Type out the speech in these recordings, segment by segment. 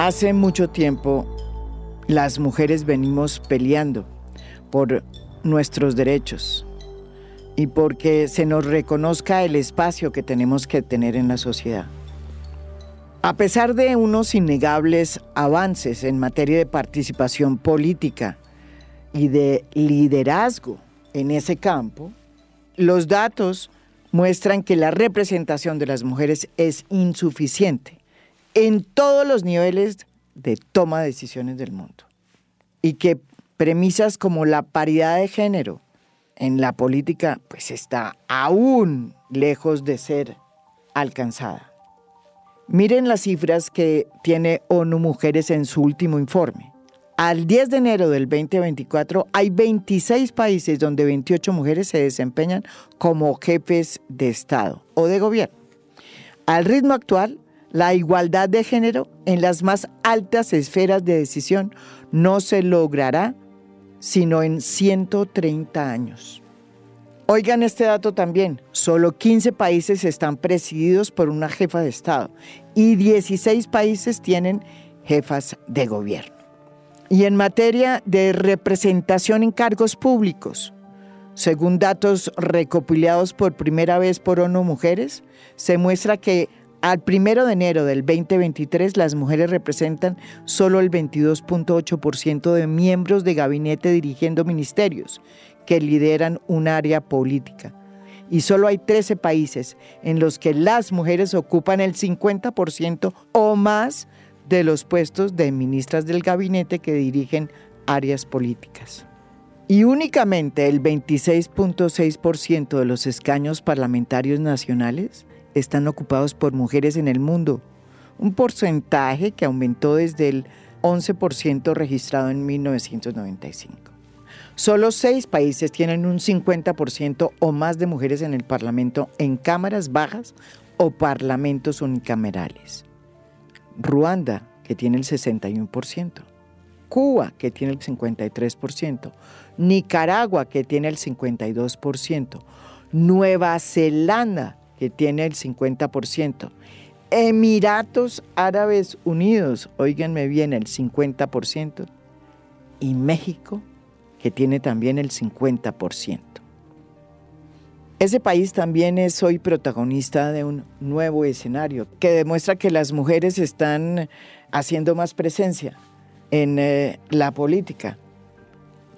Hace mucho tiempo las mujeres venimos peleando por nuestros derechos y porque se nos reconozca el espacio que tenemos que tener en la sociedad. A pesar de unos innegables avances en materia de participación política y de liderazgo en ese campo, los datos muestran que la representación de las mujeres es insuficiente en todos los niveles de toma de decisiones del mundo. Y que premisas como la paridad de género en la política pues está aún lejos de ser alcanzada. Miren las cifras que tiene ONU Mujeres en su último informe. Al 10 de enero del 2024 hay 26 países donde 28 mujeres se desempeñan como jefes de Estado o de gobierno. Al ritmo actual, la igualdad de género en las más altas esferas de decisión no se logrará sino en 130 años. Oigan este dato también, solo 15 países están presididos por una jefa de Estado y 16 países tienen jefas de gobierno. Y en materia de representación en cargos públicos, según datos recopilados por primera vez por ONU Mujeres, se muestra que al primero de enero del 2023, las mujeres representan solo el 22.8% de miembros de gabinete dirigiendo ministerios que lideran un área política. Y solo hay 13 países en los que las mujeres ocupan el 50% o más de los puestos de ministras del gabinete que dirigen áreas políticas. Y únicamente el 26.6% de los escaños parlamentarios nacionales están ocupados por mujeres en el mundo, un porcentaje que aumentó desde el 11% registrado en 1995. Solo seis países tienen un 50% o más de mujeres en el Parlamento en cámaras bajas o parlamentos unicamerales. Ruanda, que tiene el 61%. Cuba, que tiene el 53%. Nicaragua, que tiene el 52%. Nueva Zelanda, que tiene el 50%. Emiratos Árabes Unidos, oíganme bien, el 50%. Y México, que tiene también el 50%. Ese país también es hoy protagonista de un nuevo escenario que demuestra que las mujeres están haciendo más presencia en eh, la política.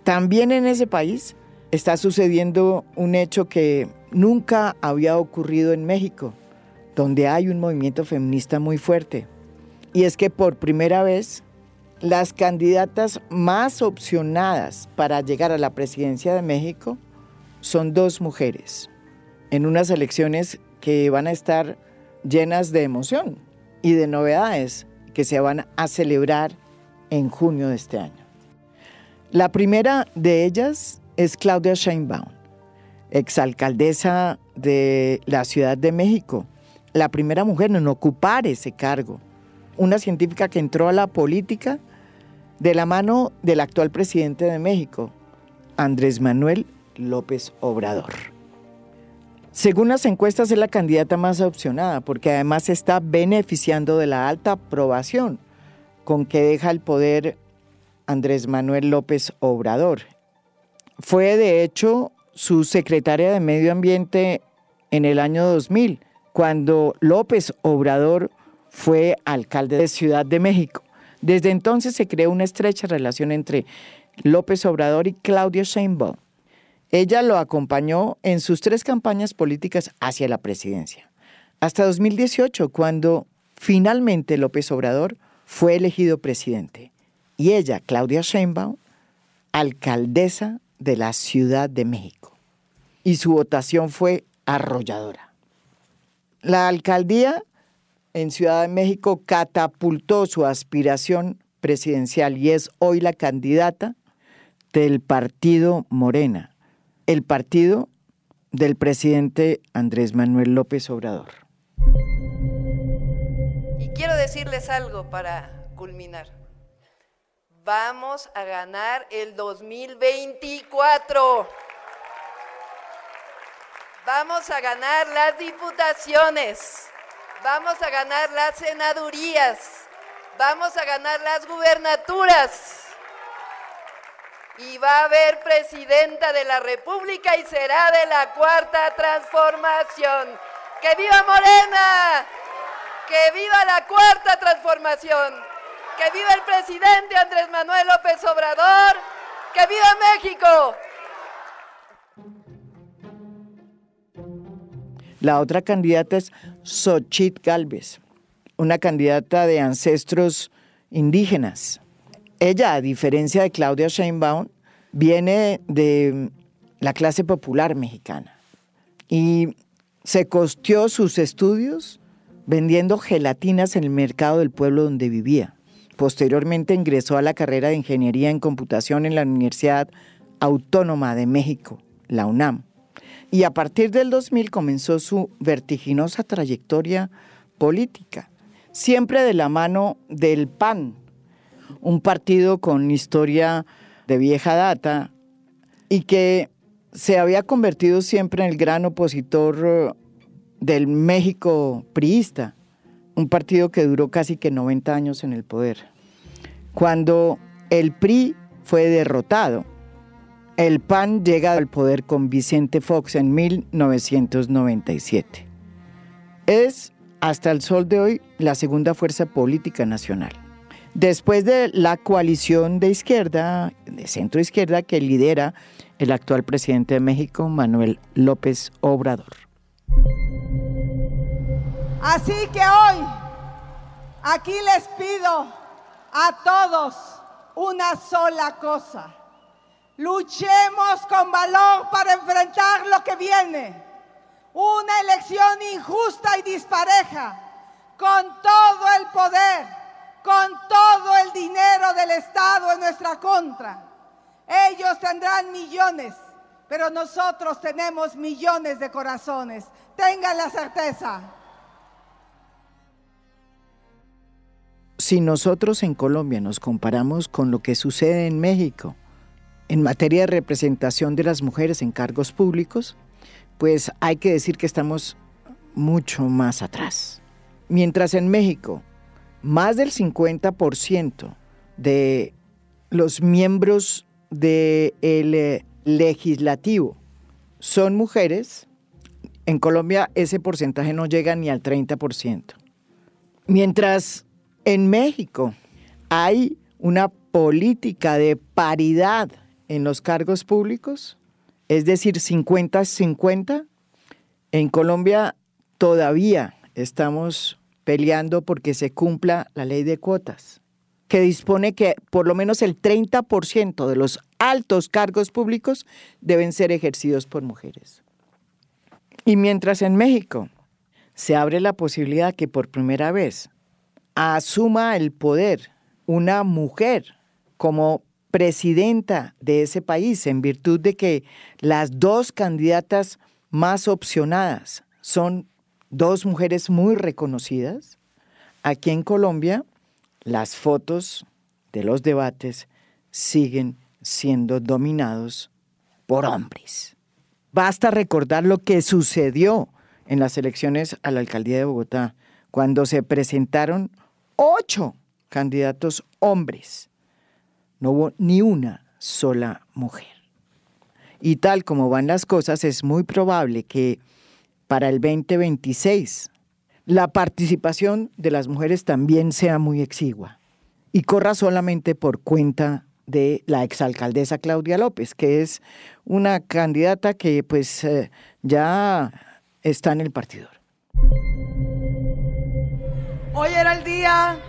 También en ese país está sucediendo un hecho que nunca había ocurrido en México, donde hay un movimiento feminista muy fuerte. Y es que por primera vez las candidatas más opcionadas para llegar a la presidencia de México son dos mujeres, en unas elecciones que van a estar llenas de emoción y de novedades que se van a celebrar en junio de este año. La primera de ellas es Claudia Sheinbaum, exalcaldesa de la Ciudad de México, la primera mujer en ocupar ese cargo, una científica que entró a la política de la mano del actual presidente de México, Andrés Manuel López Obrador. Según las encuestas es la candidata más opcionada porque además está beneficiando de la alta aprobación con que deja el poder Andrés Manuel López Obrador. Fue de hecho su secretaria de Medio Ambiente en el año 2000, cuando López Obrador fue alcalde de Ciudad de México. Desde entonces se creó una estrecha relación entre López Obrador y Claudio Sheinbaum. Ella lo acompañó en sus tres campañas políticas hacia la presidencia, hasta 2018, cuando finalmente López Obrador fue elegido presidente y ella, Claudia Sheinbaum, alcaldesa de la Ciudad de México. Y su votación fue arrolladora. La alcaldía en Ciudad de México catapultó su aspiración presidencial y es hoy la candidata del partido Morena, el partido del presidente Andrés Manuel López Obrador. Y quiero decirles algo para culminar. Vamos a ganar el 2024. Vamos a ganar las diputaciones. Vamos a ganar las senadurías. Vamos a ganar las gubernaturas. Y va a haber presidenta de la República y será de la cuarta transformación. ¡Que viva Morena! ¡Que viva la cuarta transformación! ¡Que viva el presidente Andrés Manuel López Obrador! ¡Que viva México! La otra candidata es Xochitl Galvez, una candidata de ancestros indígenas. Ella, a diferencia de Claudia Sheinbaum, viene de la clase popular mexicana y se costeó sus estudios vendiendo gelatinas en el mercado del pueblo donde vivía. Posteriormente ingresó a la carrera de Ingeniería en Computación en la Universidad Autónoma de México, la UNAM. Y a partir del 2000 comenzó su vertiginosa trayectoria política, siempre de la mano del PAN, un partido con historia de vieja data y que se había convertido siempre en el gran opositor eh, del México priista, un partido que duró casi que 90 años en el poder. Cuando el PRI fue derrotado, el PAN llega al poder con Vicente Fox en 1997. Es, hasta el sol de hoy, la segunda fuerza política nacional. Después de la coalición de izquierda, de centro izquierda, que lidera el actual presidente de México, Manuel López Obrador. Así que hoy, aquí les pido a todos una sola cosa Luchemos con valor para enfrentar lo que viene. Una elección injusta y dispareja, con todo el poder, con todo el dinero del Estado en nuestra contra. Ellos tendrán millones, pero nosotros tenemos millones de corazones. Tengan la certeza. Si nosotros en Colombia nos comparamos con lo que sucede en México, en materia de representación de las mujeres en cargos públicos, pues hay que decir que estamos mucho más atrás. Mientras en México, más del 50% de los miembros del eh, legislativo son mujeres, en Colombia ese porcentaje no llega ni al 30%. Mientras en México hay una política de paridad en los cargos públicos, es decir, 50-50. En Colombia todavía estamos peleando porque se cumpla la ley de cuotas, que dispone que por lo menos el 30% de los altos cargos públicos deben ser ejercidos por mujeres. Y mientras en México se abre la posibilidad que por primera vez asuma el poder una mujer como presidenta de ese país en virtud de que las dos candidatas más opcionadas son dos mujeres muy reconocidas. Aquí en Colombia, las fotos de los debates siguen siendo dominados por hombres. Basta recordar lo que sucedió en las elecciones a la alcaldía de Bogotá, cuando se presentaron ocho candidatos hombres no hubo ni una sola mujer. Y tal como van las cosas, es muy probable que para el 2026 la participación de las mujeres también sea muy exigua y corra solamente por cuenta de la exalcaldesa Claudia López, que es una candidata que pues eh, ya está en el partidor. Hoy era el día,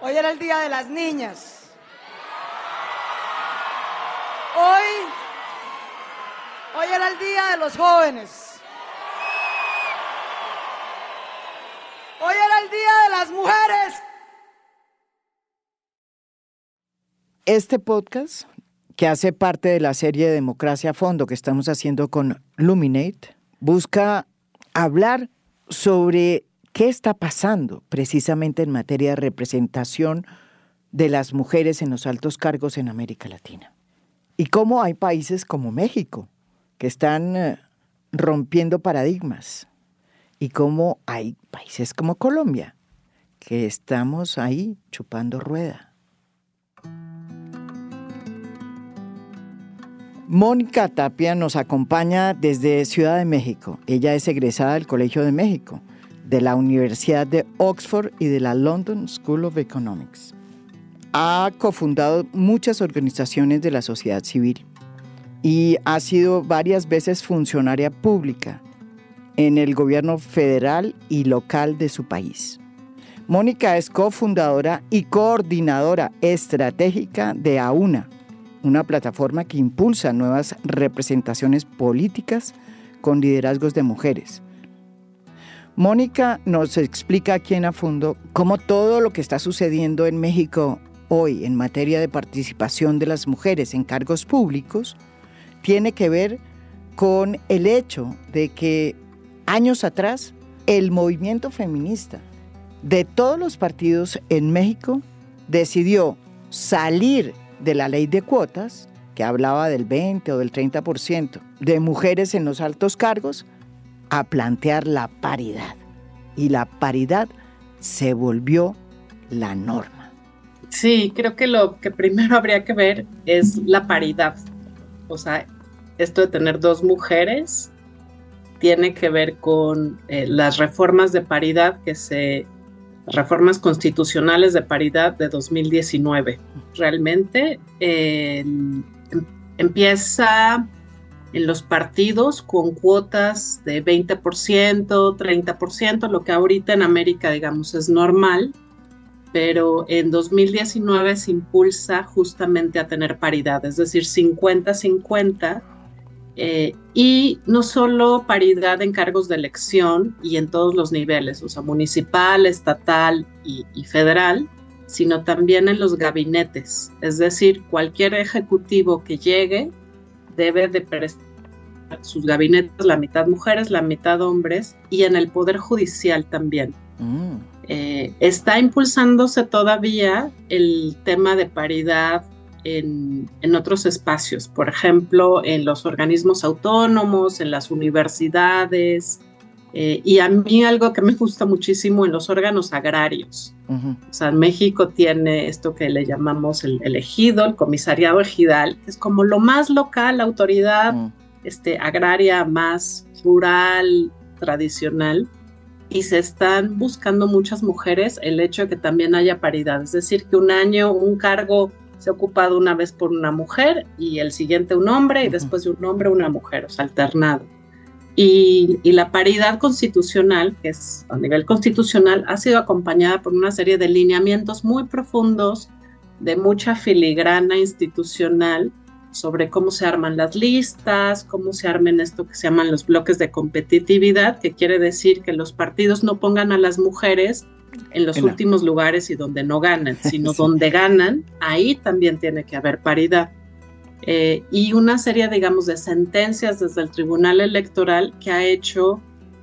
hoy era el día de las niñas. Hoy, hoy era el día de los jóvenes. Hoy era el día de las mujeres. Este podcast, que hace parte de la serie Democracia a Fondo que estamos haciendo con Luminate, busca hablar sobre qué está pasando precisamente en materia de representación de las mujeres en los altos cargos en América Latina. Y cómo hay países como México que están eh, rompiendo paradigmas. Y cómo hay países como Colombia que estamos ahí chupando rueda. Mónica Tapia nos acompaña desde Ciudad de México. Ella es egresada del Colegio de México, de la Universidad de Oxford y de la London School of Economics. Ha cofundado muchas organizaciones de la sociedad civil y ha sido varias veces funcionaria pública en el gobierno federal y local de su país. Mónica es cofundadora y coordinadora estratégica de AUNA, una plataforma que impulsa nuevas representaciones políticas con liderazgos de mujeres. Mónica nos explica aquí en Afundo cómo todo lo que está sucediendo en México hoy en materia de participación de las mujeres en cargos públicos tiene que ver con el hecho de que años atrás el movimiento feminista de todos los partidos en México decidió salir de la ley de cuotas, que hablaba del 20 o del 30% de mujeres en los altos cargos, a plantear la paridad. Y la paridad se volvió la norma. Sí, creo que lo que primero habría que ver es la paridad. O sea, esto de tener dos mujeres tiene que ver con eh, las reformas de paridad que se reformas constitucionales de paridad de 2019. Realmente em, empieza en los partidos con cuotas de 20%, 30%, lo que ahorita en América, digamos, es normal, pero en 2019 se impulsa justamente a tener paridad, es decir, 50-50 eh, y no solo paridad en cargos de elección y en todos los niveles, o sea, municipal, estatal y, federal, sino también en los gabinetes. Es decir, cualquier ejecutivo que llegue debe de prestar sus gabinetes, la mitad mujeres, la mitad hombres, y en el Poder Judicial también. Mm. Eh, está impulsándose todavía el tema de paridad en, otros espacios, por ejemplo, en los organismos autónomos, en las universidades, eh, y a mí algo que me gusta muchísimo en los órganos agrarios. O sea, México tiene esto que le llamamos el, ejido, el comisariado ejidal, que es como lo más local, la autoridad este, agraria más rural, tradicional, y se están buscando muchas mujeres el hecho de que también haya paridad, es decir, que un año un cargo se ha ocupado una vez por una mujer y el siguiente un hombre y después de un hombre una mujer, o sea, alternado. Y, la paridad constitucional, que es a nivel constitucional, ha sido acompañada por una serie de lineamientos muy profundos, de mucha filigrana institucional sobre cómo se arman las listas, cómo se armen esto que se llaman los bloques de competitividad, que quiere decir que los partidos no pongan a las mujeres en los últimos lugares y donde no ganan, sino donde ganan, ahí también tiene que haber paridad. Eh, y una serie, digamos, de sentencias desde el Tribunal Electoral que ha hecho,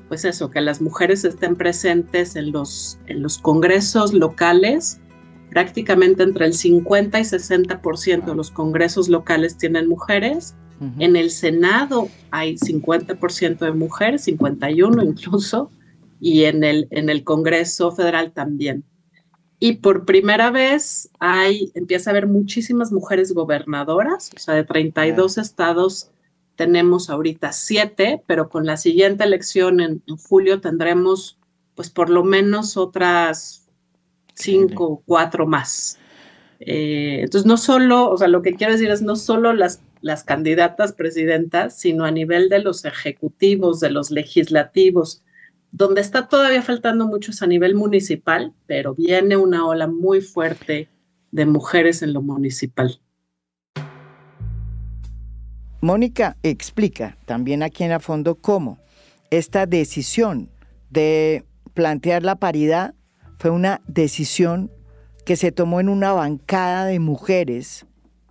pues eso, que las mujeres estén presentes en los, en los congresos locales. Prácticamente entre el 50 y 60% de los congresos locales tienen mujeres. En el Senado hay 50% de mujeres, 51 incluso y en el, en el Congreso Federal también. Y por primera vez hay, empieza a haber muchísimas mujeres gobernadoras, o sea, de 32 estados tenemos ahorita siete, pero con la siguiente elección en, julio tendremos pues por lo menos otras cinco o cuatro más. Eh, entonces, no solo, o sea, lo que quiero decir es no solo las, las candidatas presidentas, sino a nivel de los ejecutivos, de los legislativos, donde está todavía faltando muchos a nivel municipal, pero viene una ola muy fuerte de mujeres en lo municipal. Mónica explica también aquí en a fondo cómo esta decisión de plantear la paridad fue una decisión que se tomó en una bancada de mujeres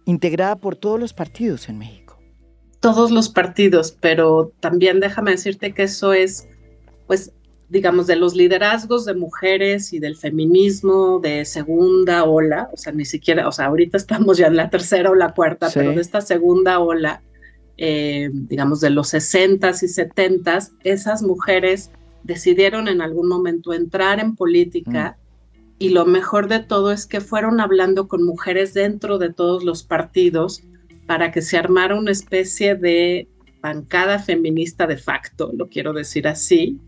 integrada por todos los partidos en México. Todos los partidos, pero también déjame decirte que eso es pues digamos, de los liderazgos de mujeres y del feminismo de segunda ola, o sea, ni siquiera, o sea, ahorita estamos ya en la tercera o la cuarta, pero de esta segunda ola, eh, digamos, de los 60s y 70s, esas mujeres decidieron en algún momento entrar en política y lo mejor de todo es que fueron hablando con mujeres dentro de todos los partidos para que se armara una especie de bancada feminista de facto, lo quiero decir así,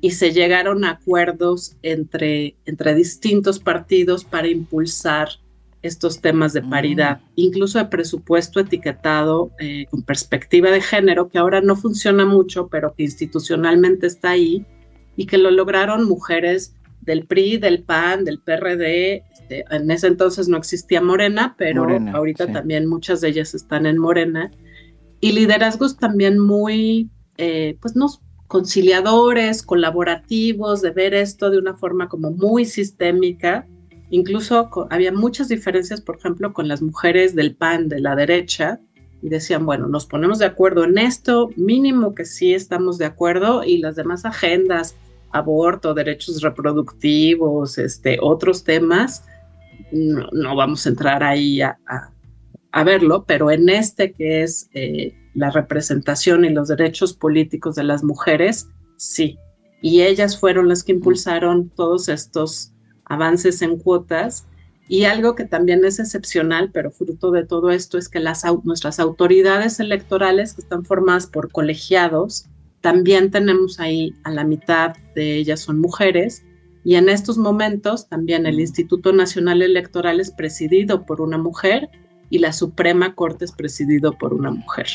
y se llegaron a acuerdos entre, entre distintos partidos para impulsar estos temas de paridad, mm. incluso de presupuesto etiquetado eh, con perspectiva de género, que ahora no funciona mucho, pero que institucionalmente está ahí, y que lo lograron mujeres del PRI, del PAN, del PRD. Este, en ese entonces no existía Morena, pero ahorita también muchas de ellas están en Morena. Y liderazgos también muy, eh, pues no conciliadores, colaborativos, de ver esto de una forma como muy sistémica. Incluso había muchas diferencias, por ejemplo, con las mujeres del PAN de la derecha, y decían, bueno, nos ponemos de acuerdo en esto, mínimo que sí estamos de acuerdo, y las demás agendas, aborto, derechos reproductivos, este, otros temas, no, vamos a entrar ahí a, verlo, pero en este que es eh, la representación y los derechos políticos de las mujeres, sí. Y ellas fueron las que impulsaron todos estos avances en cuotas. Y algo que también es excepcional, pero fruto de todo esto, es que las, nuestras autoridades electorales, que están formadas por colegiados, también tenemos ahí a la mitad de ellas son mujeres y en estos momentos también el Instituto Nacional Electoral es presidido por una mujer y la Suprema Corte es presidido por una mujer.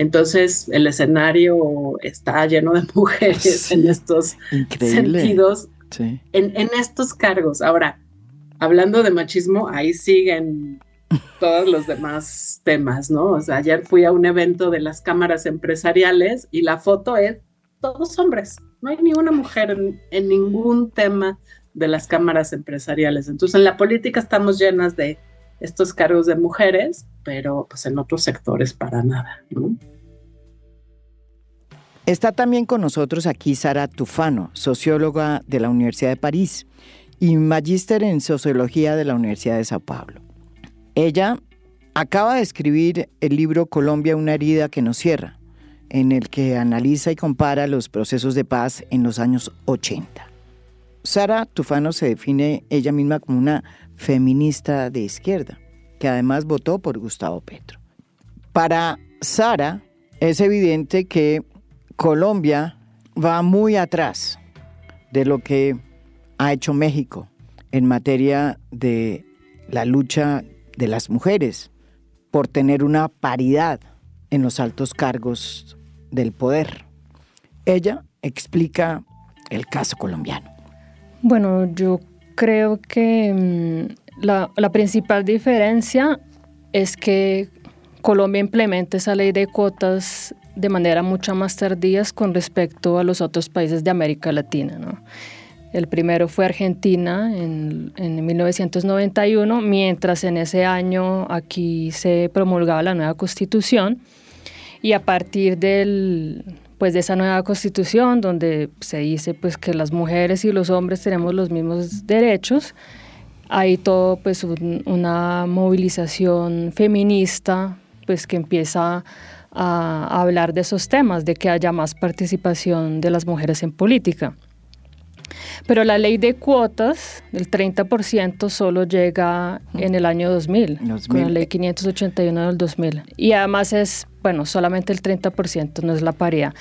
Entonces el escenario está lleno de mujeres en estos sentidos, en, en estos cargos. Ahora, hablando de machismo, ahí siguen todos los demás temas, ¿no? O sea, ayer fui a un evento de las cámaras empresariales y la foto es todos hombres, no hay ni una mujer en, ningún tema de las cámaras empresariales. Entonces, en la política estamos llenas de estos cargos de mujeres, pero pues en otros sectores para nada, ¿no? Está también con nosotros aquí Sara Tufano, socióloga de la Universidad de París y magíster en sociología de la Universidad de Sao Paulo. Ella acaba de escribir el libro Colombia, una herida que nos cierra, en el que analiza y compara los procesos de paz en los años 80. Sara Tufano se define ella misma como una feminista de izquierda, que además votó por Gustavo Petro. Para Sara es evidente que Colombia va muy atrás de lo que ha hecho México en materia de la lucha de las mujeres por tener una paridad en los altos cargos del poder. Ella explica el caso colombiano. Bueno, yo creo que mm, la, la, principal diferencia es que Colombia implementa esa ley de cuotas de manera mucho más tardía con respecto a los otros países de América Latina. ¿no? El primero fue Argentina en, 1991, mientras en ese año aquí se promulgaba la nueva constitución y a partir del, pues de esa nueva constitución donde se dice pues que las mujeres y los hombres tenemos los mismos derechos, hay todo pues una movilización feminista pues que empieza a hablar de esos temas, de que haya más participación de las mujeres en política. Pero la ley de cuotas del 30% solo llega en el año 2000, con la ley 581 del 2000. Y además es, bueno, solamente el 30%, no es la paridad.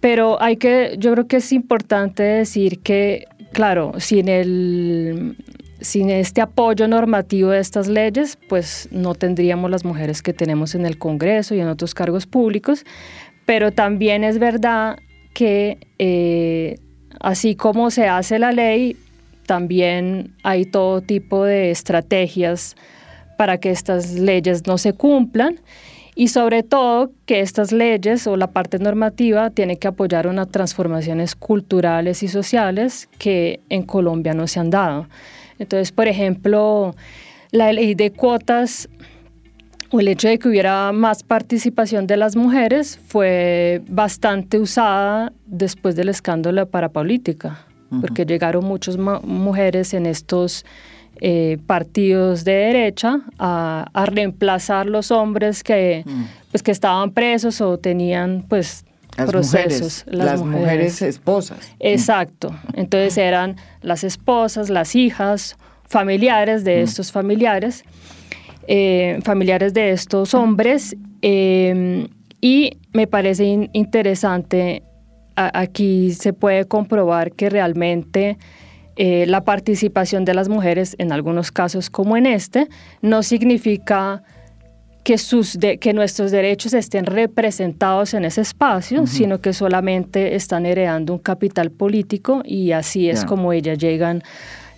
Pero hay que, yo creo que es importante decir que, claro, sin el sin este apoyo normativo de estas leyes, pues no tendríamos las mujeres que tenemos en el Congreso y en otros cargos públicos, pero también es verdad que eh, Así como se hace la ley, también hay todo tipo de estrategias para que estas leyes no se cumplan y sobre todo que estas leyes o la parte normativa tiene que apoyar unas transformaciones culturales y sociales que en Colombia no se han dado. Entonces, por ejemplo, la ley de cuotas o el hecho de que hubiera más participación de las mujeres fue bastante usada después del escándalo de parapolítica, porque llegaron muchas mujeres en estos eh, partidos de derecha a, a, reemplazar los hombres que, mm. pues, que estaban presos o tenían pues procesos. las, mujeres. esposas. Exacto. Entonces eran las esposas, las hijas, familiares de estos familiares, eh, familiares de estos hombres. Eh, y me parece interesante, aquí se puede comprobar que realmente eh, la participación de las mujeres, en algunos casos como en este, no significa que, sus que nuestros derechos estén representados en ese espacio, sino que solamente están heredando un capital político y así es como ellas llegan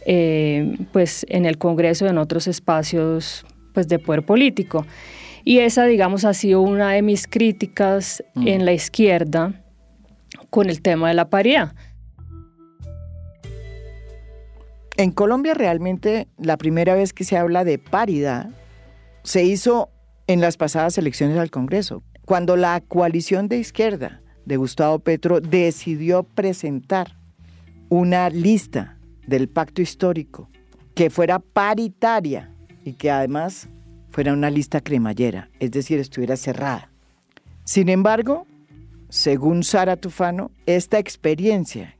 eh, pues, en el Congreso y en otros espacios pues, de poder político. Y esa, digamos, ha sido una de mis críticas mm. en la izquierda con el tema de la paridad. En Colombia realmente la primera vez que se habla de paridad se hizo en las pasadas elecciones al Congreso, cuando la coalición de izquierda de Gustavo Petro decidió presentar una lista del pacto histórico que fuera paritaria y que además fuera una lista cremallera, es decir, estuviera cerrada. Sin embargo, según Sara Tufano, esta experiencia,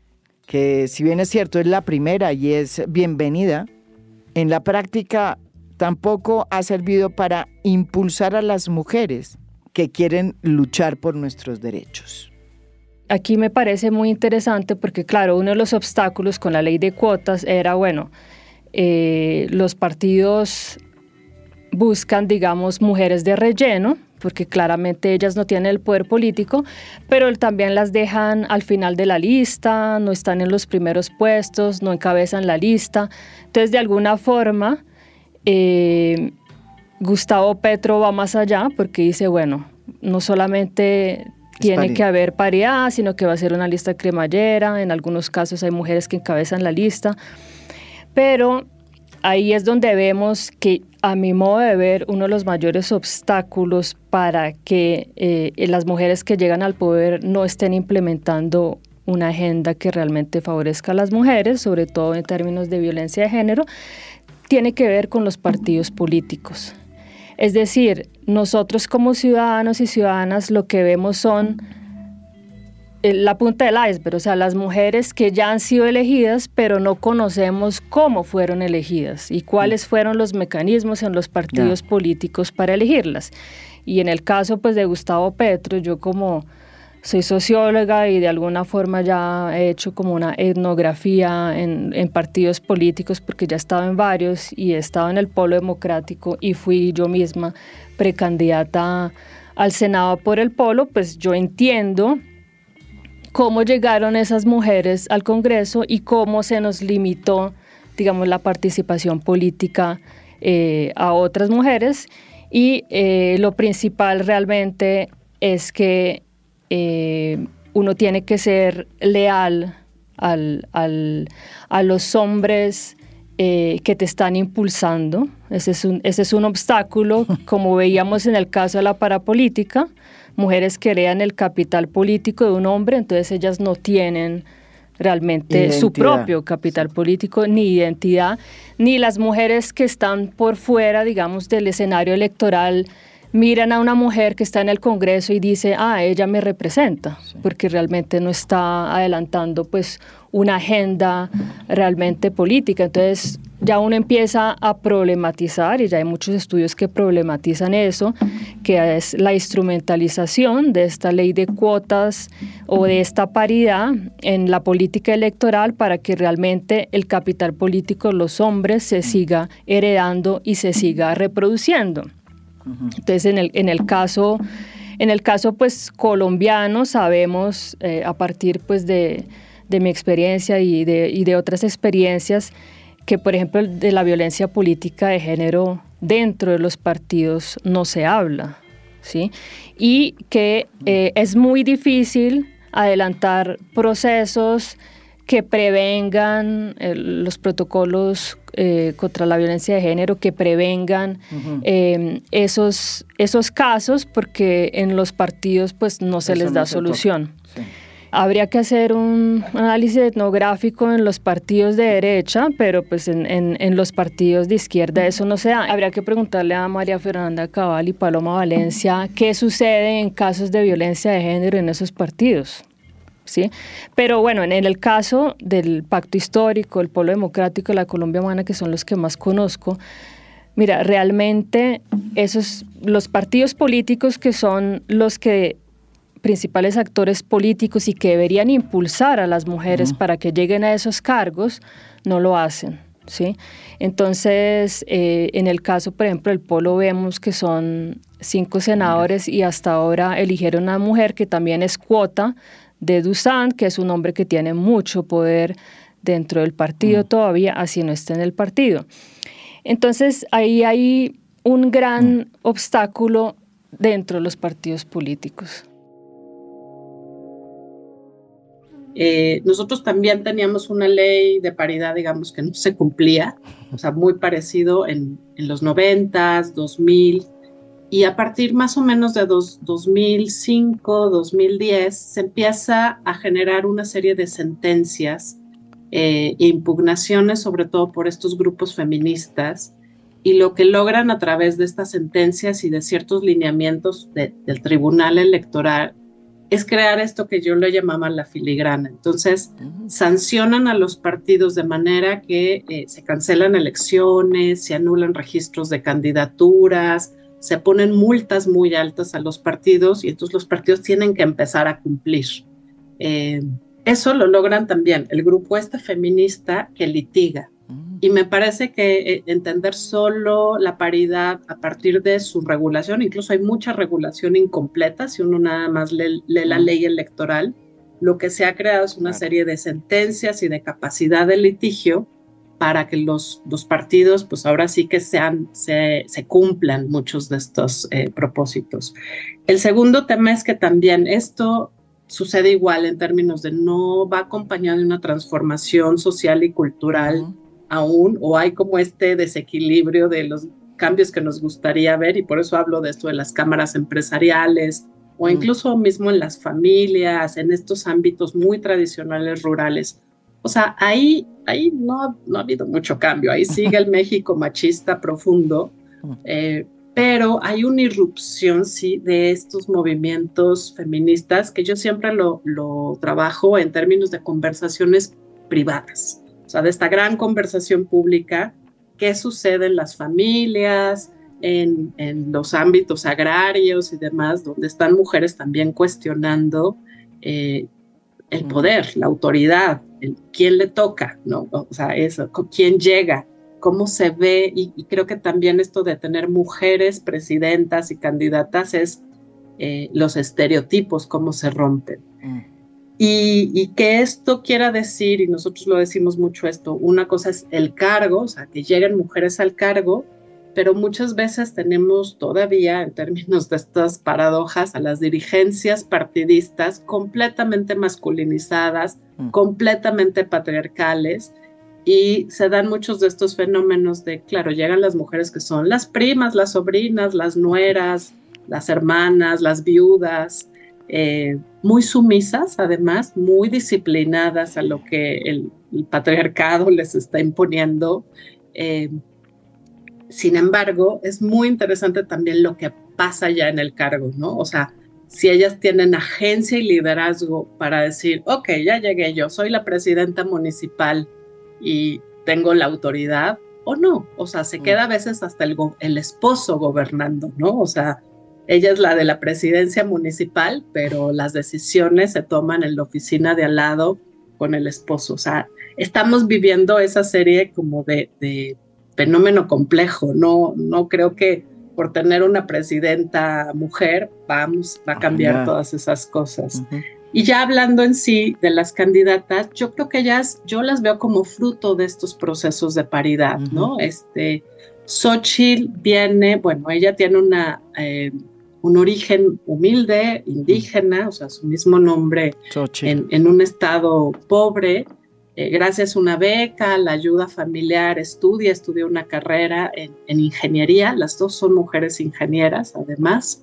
que si bien es cierto es la primera y es bienvenida, en la práctica tampoco ha servido para impulsar a las mujeres que quieren luchar por nuestros derechos. Aquí me parece muy interesante porque, claro, uno de los obstáculos con la ley de cuotas era, bueno, eh, los partidos buscan, digamos, mujeres de relleno, porque claramente ellas no tienen el poder político, pero también las dejan al final de la lista, no están en los primeros puestos, no encabezan la lista. Entonces, de alguna forma, eh, Gustavo Petro va más allá porque dice, bueno, no solamente tiene que haber paridad, sino que va a ser una lista cremallera, en algunos casos hay mujeres que encabezan la lista, pero ahí es donde vemos que a mi modo de ver uno de los mayores obstáculos para que eh, las mujeres que llegan al poder no estén implementando una agenda que realmente favorezca a las mujeres, sobre todo en términos de violencia de género, tiene que ver con los partidos políticos. Es decir, nosotros como ciudadanos y ciudadanas lo que vemos son eh, la punta del iceberg, o sea, las mujeres que ya han sido elegidas, pero no conocemos cómo fueron elegidas y cuáles fueron los mecanismos en los partidos políticos para elegirlas. Y en el caso pues de Gustavo Petro, yo como soy socióloga y de alguna forma ya he hecho como una etnografía en, partidos políticos porque ya he estado en varios y he estado en el Polo Democrático y fui yo misma precandidata al Senado por el Polo, pues yo entiendo cómo llegaron esas mujeres al Congreso y cómo se nos limitó, digamos, la participación política eh, a otras mujeres. Y eh, lo principal realmente es que eh, uno tiene que ser leal al, a los hombres que te están impulsando. Ese es, un, ese es un obstáculo, como veíamos en el caso de la parapolítica mujeres que crean el capital político de un hombre, entonces ellas no tienen realmente su propio capital político, ni identidad, ni las mujeres que están por fuera, digamos, del escenario electoral miran a una mujer que está en el Congreso y dice, ah, ella me representa, porque realmente no está adelantando pues una agenda realmente política. Entonces ya uno empieza a problematizar, y ya hay muchos estudios que problematizan eso, que es la instrumentalización de esta ley de cuotas o de esta paridad en la política electoral para que realmente el capital político, los hombres, se siga heredando y se siga reproduciendo. Entonces, en el, en el caso... En el caso pues colombiano sabemos eh, a partir pues de, de mi experiencia y de, y de otras experiencias que, por ejemplo, de la violencia política de género dentro de los partidos no se habla, ¿sí? Y que eh, es muy difícil adelantar procesos que prevengan eh, los protocolos eh, contra la violencia de género, que prevengan em, esos, esos casos, porque en los partidos pues no se les da solución. Habría que hacer un análisis etnográfico en los partidos de derecha, pero pues en, en, los partidos de izquierda eso no se da. Habría que preguntarle a María Fernanda Cabal y Paloma Valencia qué sucede en casos de violencia de género en esos partidos. ¿Sí? Pero bueno, en el caso del Pacto Histórico, el Polo Democrático, la Colombia Humana, que son los que más conozco, mira, realmente esos, los partidos políticos que son los que principales actores políticos y que deberían impulsar a las mujeres para que lleguen a esos cargos, no lo hacen. ¿sí? Entonces, eh, en el caso, por ejemplo, del Polo vemos que son cinco senadores y hasta ahora eligieron a una mujer que también es cuota de Dusan, que es un hombre que tiene mucho poder dentro del partido todavía, así no está en el partido. Entonces, ahí hay un gran obstáculo dentro de los partidos políticos. Eh, nosotros también teníamos una ley de paridad, digamos, que no se cumplía, o sea, muy parecido en, los 90, 2000, y a partir más o menos de 2005, 2010, se empieza a generar una serie de sentencias eh, e impugnaciones, sobre todo por estos grupos feministas, y lo que logran a través de estas sentencias y de ciertos lineamientos del Tribunal Electoral es crear esto que yo le llamaba la filigrana. Entonces, sancionan a los partidos de manera que eh, se cancelan elecciones, se anulan registros de candidaturas, se ponen multas muy altas a los partidos y entonces los partidos tienen que empezar a cumplir. Eh, eso lo logran también el grupo este feminista que litiga. Y me parece que eh, entender solo la paridad a partir de su regulación, incluso hay mucha regulación incompleta, si uno nada más lee, la ley electoral, lo que se ha creado es una serie de sentencias y de capacidad de litigio para que los, los partidos, pues ahora sí que sean, se, se cumplan muchos de estos eh, propósitos. El segundo tema es que también esto sucede igual en términos de no va acompañado de una transformación social y cultural aún o hay como este desequilibrio de los cambios que nos gustaría ver y por eso hablo de esto de las cámaras empresariales o incluso mismo en las familias, en estos ámbitos muy tradicionales rurales. O sea, ahí, ahí no, no ha habido mucho cambio, ahí sigue el México machista profundo, eh, pero hay una irrupción, sí, de estos movimientos feministas que yo siempre lo, lo trabajo en términos de conversaciones privadas. O sea, de esta gran conversación pública, qué sucede en las familias, en, los ámbitos agrarios y demás, donde están mujeres también cuestionando eh, el poder, la autoridad, quién le toca, ¿no? O sea, eso, quién llega, cómo se ve, y, creo que también esto de tener mujeres presidentas y candidatas es eh, los estereotipos, cómo se rompen. Mm. Y, que esto quiera decir, y nosotros lo decimos mucho esto, una cosa es el cargo, o sea, que lleguen mujeres al cargo, pero muchas veces tenemos todavía, en términos de estas paradojas, a las dirigencias partidistas completamente masculinizadas, mm. completamente patriarcales, y se dan muchos de estos fenómenos de, claro, llegan las mujeres que son las primas, las sobrinas, las nueras, las hermanas, las viudas, eh, muy sumisas, además, muy disciplinadas a lo que el, patriarcado les está imponiendo. Eh, sin embargo, es muy interesante también lo que pasa ya en el cargo, ¿no? O sea, si ellas tienen agencia y liderazgo para decir, ok, ya llegué yo, soy la presidenta municipal y tengo la autoridad, o no, o sea, se mm. queda a veces hasta el, el esposo gobernando, ¿no? O sea, ella es la de la presidencia municipal, pero las decisiones se toman en la oficina de al lado con el esposo. O sea, estamos viviendo esa serie como de, fenómeno complejo. No, no creo que por tener una presidenta mujer vamos, va a cambiar todas esas cosas. Y ya hablando en sí de las candidatas, yo creo que ellas, yo las veo como fruto de estos procesos de paridad, ¿no? Este, Xochitl viene, bueno, ella tiene una eh, un origen humilde, indígena, o sea, su mismo nombre, en, un estado pobre. Eh, gracias a una beca, la ayuda familiar, estudia, estudió una carrera en, ingeniería. Las dos son mujeres ingenieras, además.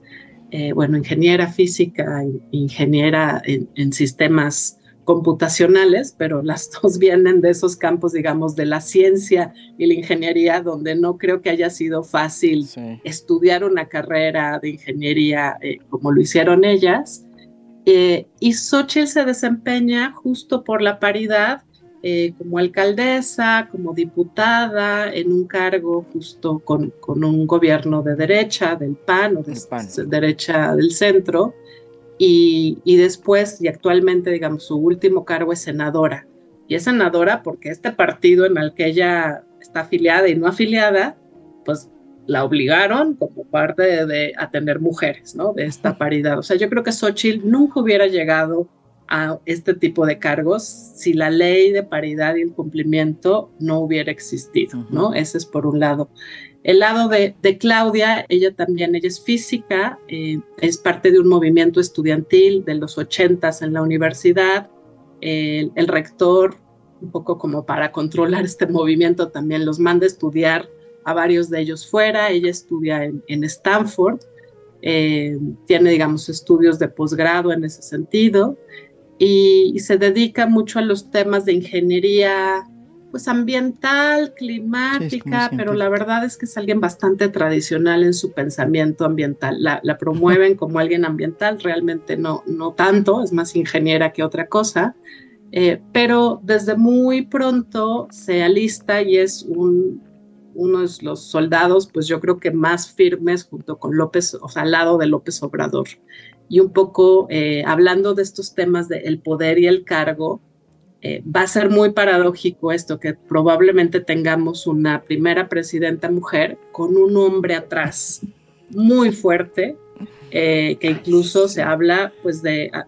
eh, bueno, ingeniera física, ingeniera en, sistemas computacionales, pero las dos vienen de esos campos, digamos, de la ciencia y la ingeniería, donde no creo que haya sido fácil estudiar una carrera de ingeniería eh, como lo hicieron ellas. Eh, y Xochitl se desempeña justo por la paridad eh, como alcaldesa, como diputada, en un cargo justo con, con un gobierno de derecha, del PAN o de derecha del centro, y, y, después, y actualmente, digamos, su último cargo es senadora. Y es senadora porque este partido en el que ella está afiliada y no afiliada, pues la obligaron como parte de, de a tener mujeres, ¿no? De esta paridad. O sea, yo creo que Xochitl nunca hubiera llegado a este tipo de cargos si la ley de paridad y el cumplimiento no hubiera existido, ¿no? Ese es por un lado. El lado de, Claudia, ella también, ella es física, eh, es parte de un movimiento estudiantil de los ochentas en la universidad. el, rector, un poco como para controlar este movimiento, también los manda a estudiar a varios de ellos fuera. Ella estudia en, Stanford, eh, tiene, digamos, estudios de posgrado en ese sentido y, se dedica mucho a los temas de ingeniería pues ambiental, climática, pero la verdad es que es alguien bastante tradicional en su pensamiento ambiental. La, promueven como alguien ambiental, realmente no, no tanto, es más ingeniera que otra cosa, eh, pero desde muy pronto se alista y es un, uno de los soldados, pues yo creo que más firmes junto con López, o sea, al lado de López Obrador y un poco eh, hablando de estos temas del poder y el cargo, eh, va a ser muy paradójico esto, que probablemente tengamos una primera presidenta mujer con un hombre atrás muy fuerte, eh, que incluso se habla pues de ah,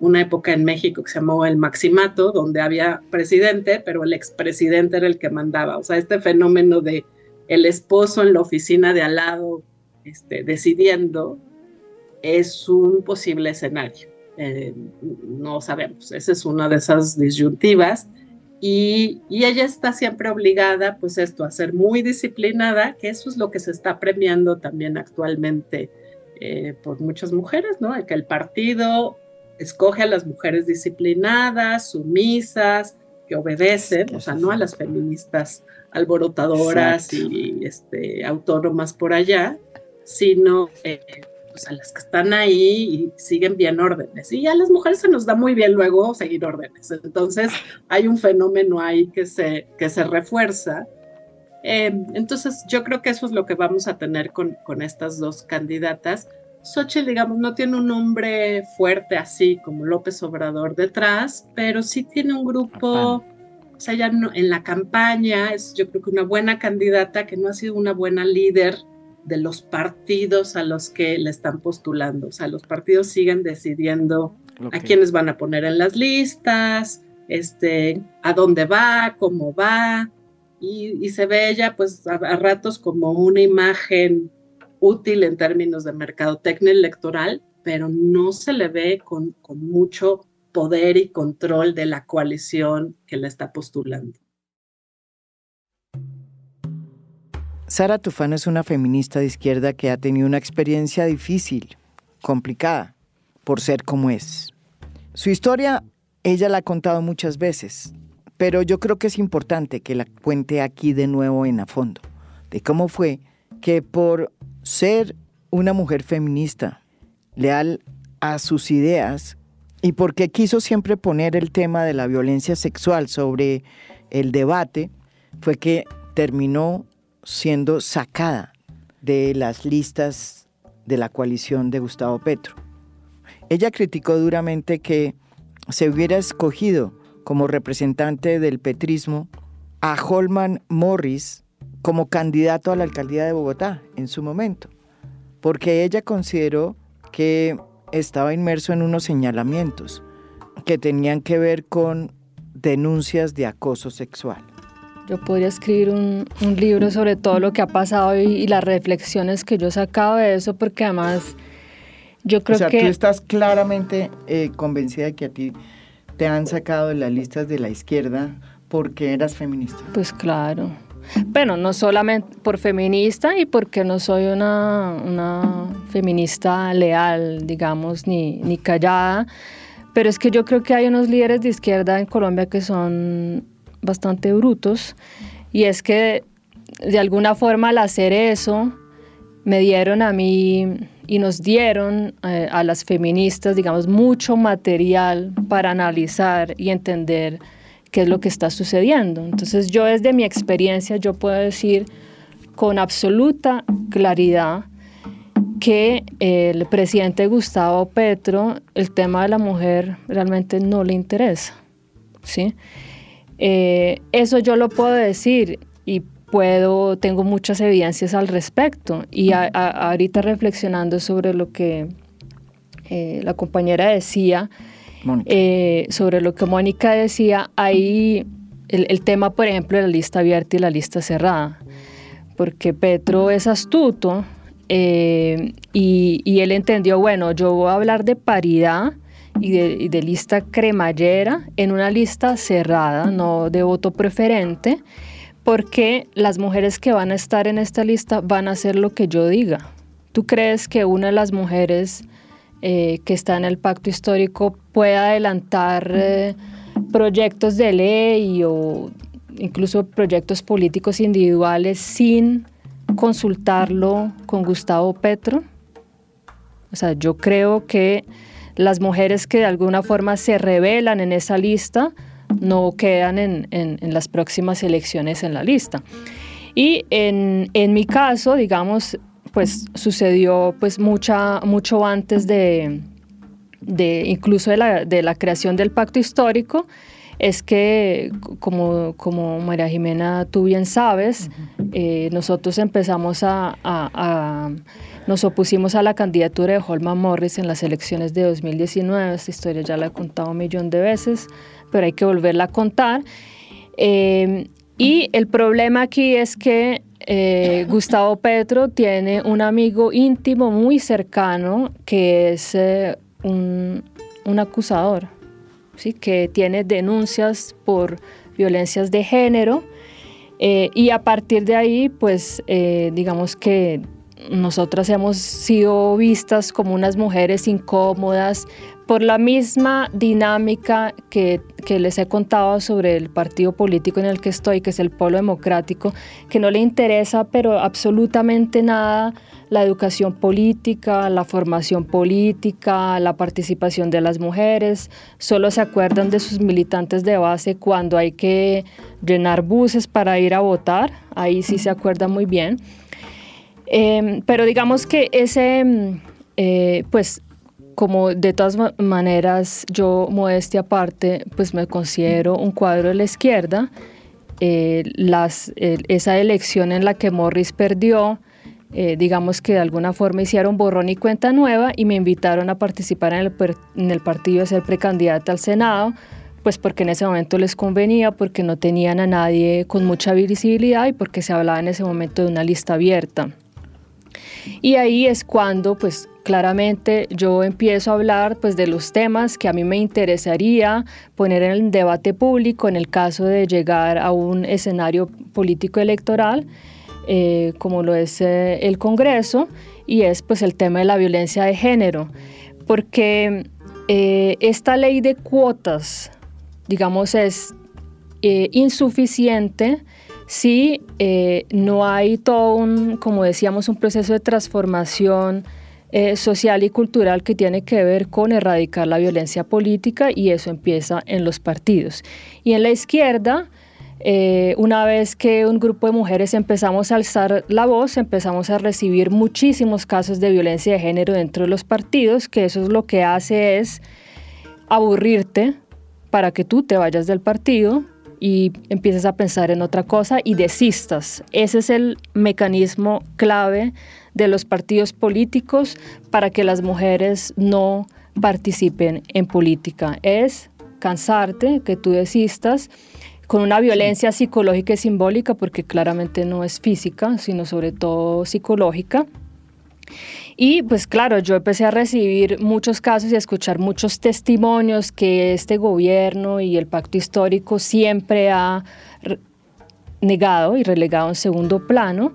una época en México que se llamó el maximato, donde había presidente, pero el expresidente era el que mandaba. O sea, este fenómeno de el esposo en la oficina de al lado este, decidiendo, es un posible escenario. Eh, no sabemos, esa es una de esas disyuntivas. Y, ella está siempre obligada, pues esto, a ser muy disciplinada, que eso es lo que se está premiando también actualmente eh, por muchas mujeres, ¿no? Que el partido escoge a las mujeres disciplinadas, sumisas, que obedecen, o sea, no a las feministas alborotadoras y este, autónomas por allá, sino eh, pues, a las que están ahí y siguen bien órdenes. Y a las mujeres se nos da muy bien luego seguir órdenes. Entonces hay un fenómeno ahí que se, que se refuerza. Em, entonces yo creo que eso es lo que vamos a tener con, con estas dos candidatas. Xochitl, digamos, no tiene un nombre fuerte así como López Obrador detrás, pero sí tiene un grupo, o sea, ya en la campaña es yo creo que una buena candidata que no ha sido una buena líder de los partidos a los que le están postulando. O sea, los partidos siguen decidiendo a quiénes van a poner en las listas, este, a dónde va, cómo va, y, se ve ella pues a, ratos como una imagen útil en términos de mercadotecnia electoral, pero no se le ve con, con mucho poder y control de la coalición que la está postulando. Sara Tufano es una feminista de izquierda que ha tenido una experiencia difícil, complicada, por ser como es. Su historia ella la ha contado muchas veces, pero yo creo que es importante que la cuente aquí de nuevo en a fondo, de cómo fue que por ser una mujer feminista, leal a sus ideas, y porque quiso siempre poner el tema de la violencia sexual sobre el debate, fue que terminó siendo sacada de las listas de la coalición de Gustavo Petro. Ella criticó duramente que se hubiera escogido como representante del petrismo a Holman Morris como candidato a la alcaldía de Bogotá en su momento, porque ella consideró que estaba inmerso en unos señalamientos que tenían que ver con denuncias de acoso sexual. Yo podría escribir un, libro sobre todo lo que ha pasado y, las reflexiones que yo he sacado de eso, porque además yo creo que... O sea, tú estás claramente eh, convencida de que a ti te han sacado de las listas de la izquierda porque eras feminista. Pues claro. Bueno, no solamente por feminista y porque no soy una, una feminista leal, digamos, ni, ni callada, pero es que yo creo que hay unos líderes de izquierda en Colombia que son bastante brutos y es que de alguna forma al hacer eso me dieron a mí y nos dieron eh, a las feministas, digamos, mucho material para analizar y entender qué es lo que está sucediendo. Entonces yo desde mi experiencia, yo puedo decir con absoluta claridad que el presidente Gustavo Petro, el tema de la mujer realmente no le interesa. ¿sí? Eh, eso yo lo puedo decir y puedo, tengo muchas evidencias al respecto. Y ahorita reflexionando sobre lo que eh, la compañera decía, eh, sobre lo que Mónica decía, hay el, tema, por ejemplo, de la lista abierta y la lista cerrada, porque Petro es astuto eh, y, él entendió, bueno, yo voy a hablar de paridad y de, de, lista cremallera en una lista cerrada, no de voto preferente, porque las mujeres que van a estar en esta lista van a hacer lo que yo diga. ¿Tú crees que una de las mujeres eh, que está en el pacto histórico pueda adelantar eh, proyectos de ley o incluso proyectos políticos individuales sin consultarlo con Gustavo Petro? O sea, yo creo que las mujeres que de alguna forma se revelan en esa lista no quedan en, las próximas elecciones en la lista. Y en, mi caso, digamos, pues sucedió pues mucha, mucho antes de, incluso de la, creación del pacto histórico, es que, como, como María Jimena, tú bien sabes, eh, nosotros empezamos a, nos opusimos a la candidatura de Holman Morris en las elecciones de 2019. Esta historia ya la he contado un millón de veces pero hay que volverla a contar. Eh, y el problema aquí es que eh, Gustavo Petro tiene un amigo íntimo muy cercano que es eh, un, acusador, ¿sí? que tiene denuncias por violencias de género. y a partir de ahí, pues digamos que nosotras hemos sido vistas como unas mujeres incómodas por la misma dinámica que, les he contado sobre el partido político en el que estoy, que es el Polo Democrático, que no le interesa pero absolutamente nada la educación política, la formación política, la participación de las mujeres, solo se acuerdan de sus militantes de base cuando hay que llenar buses para ir a votar, ahí sí se acuerdan muy bien. Em, pero digamos que ese, em, eh, pues como de todas maneras yo modestia aparte, pues me considero un cuadro de la izquierda. Eh, esa elección en la que Morris perdió, eh, digamos que de alguna forma hicieron borrón y cuenta nueva y me invitaron a participar en el, en el partido a ser precandidata al Senado, pues porque en ese momento les convenía, porque no tenían a nadie con mucha visibilidad y porque se hablaba en ese momento de una lista abierta. Y ahí es cuando, pues claramente yo empiezo a hablar pues de los temas que a mí me interesaría poner en el debate público en el caso de llegar a un escenario político electoral eh, como lo es eh, el Congreso y es pues el tema de la violencia de género porque eh, esta ley de cuotas digamos es insuficiente si no hay todo un, como decíamos, un proceso de transformación social y cultural que tiene que ver con erradicar la violencia política y eso empieza en los partidos. Y en la izquierda, eh, una vez que un grupo de mujeres empezamos a alzar la voz, empezamos a recibir muchísimos casos de violencia de género dentro de los partidos, que eso es lo que hace es aburrirte para que tú te vayas del partido, y empieces a pensar en otra cosa y desistas. Ese es el mecanismo clave de los partidos políticos para que las mujeres no participen en política. Es cansarte, que tú desistas con una violencia psicológica y simbólica, porque claramente no es física, sino sobre todo psicológica. Y pues claro, yo empecé a recibir muchos casos y a escuchar muchos testimonios que este gobierno y el pacto histórico siempre ha negado y relegado en segundo plano.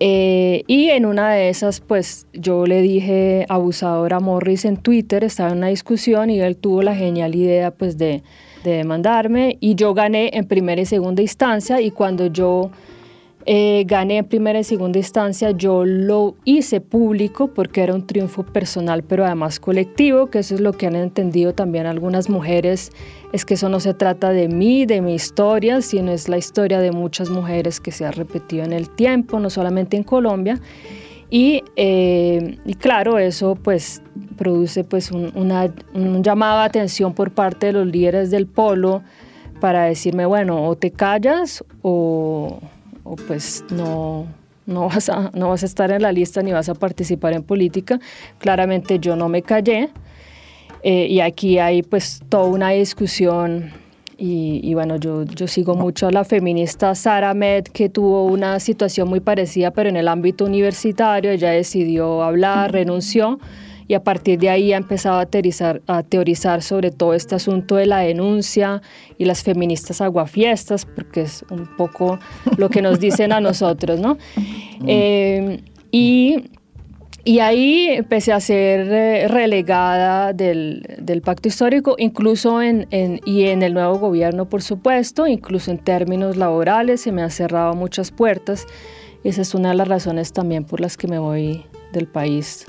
Eh, y en una de esas, pues yo le dije abusador a Morris en Twitter, estaba en una discusión y él tuvo la genial idea pues de, de demandarme y yo gané en primera y segunda instancia y cuando yo eh, gané en primera y segunda instancia, yo lo hice público porque era un triunfo personal, pero además colectivo, que eso es lo que han entendido también algunas mujeres, es que eso no se trata de mí, de mi historia, sino es la historia de muchas mujeres que se ha repetido en el tiempo, no solamente en Colombia. Y, eh, claro, eso pues produce pues un, un llamado de atención por parte de los líderes del polo para decirme, bueno, o te callas o, pues no, no vas, a, no vas a estar en la lista ni vas a participar en política. Claramente yo no me callé eh, y aquí hay pues toda una discusión y, bueno, yo, yo sigo mucho a la feminista Sara Med que tuvo una situación muy parecida pero en el ámbito universitario, ella decidió hablar, renunció y a partir de ahí ha empezado a teorizar, a teorizar sobre todo este asunto de la denuncia y las feministas aguafiestas, porque es un poco lo que nos dicen a nosotros, ¿no? Eh, y, y, ahí empecé a ser eh, relegada del, del pacto histórico, incluso en, en, y en el nuevo gobierno, por supuesto, incluso en términos laborales, se me han cerrado muchas puertas. Esa es una de las razones también por las que me voy del país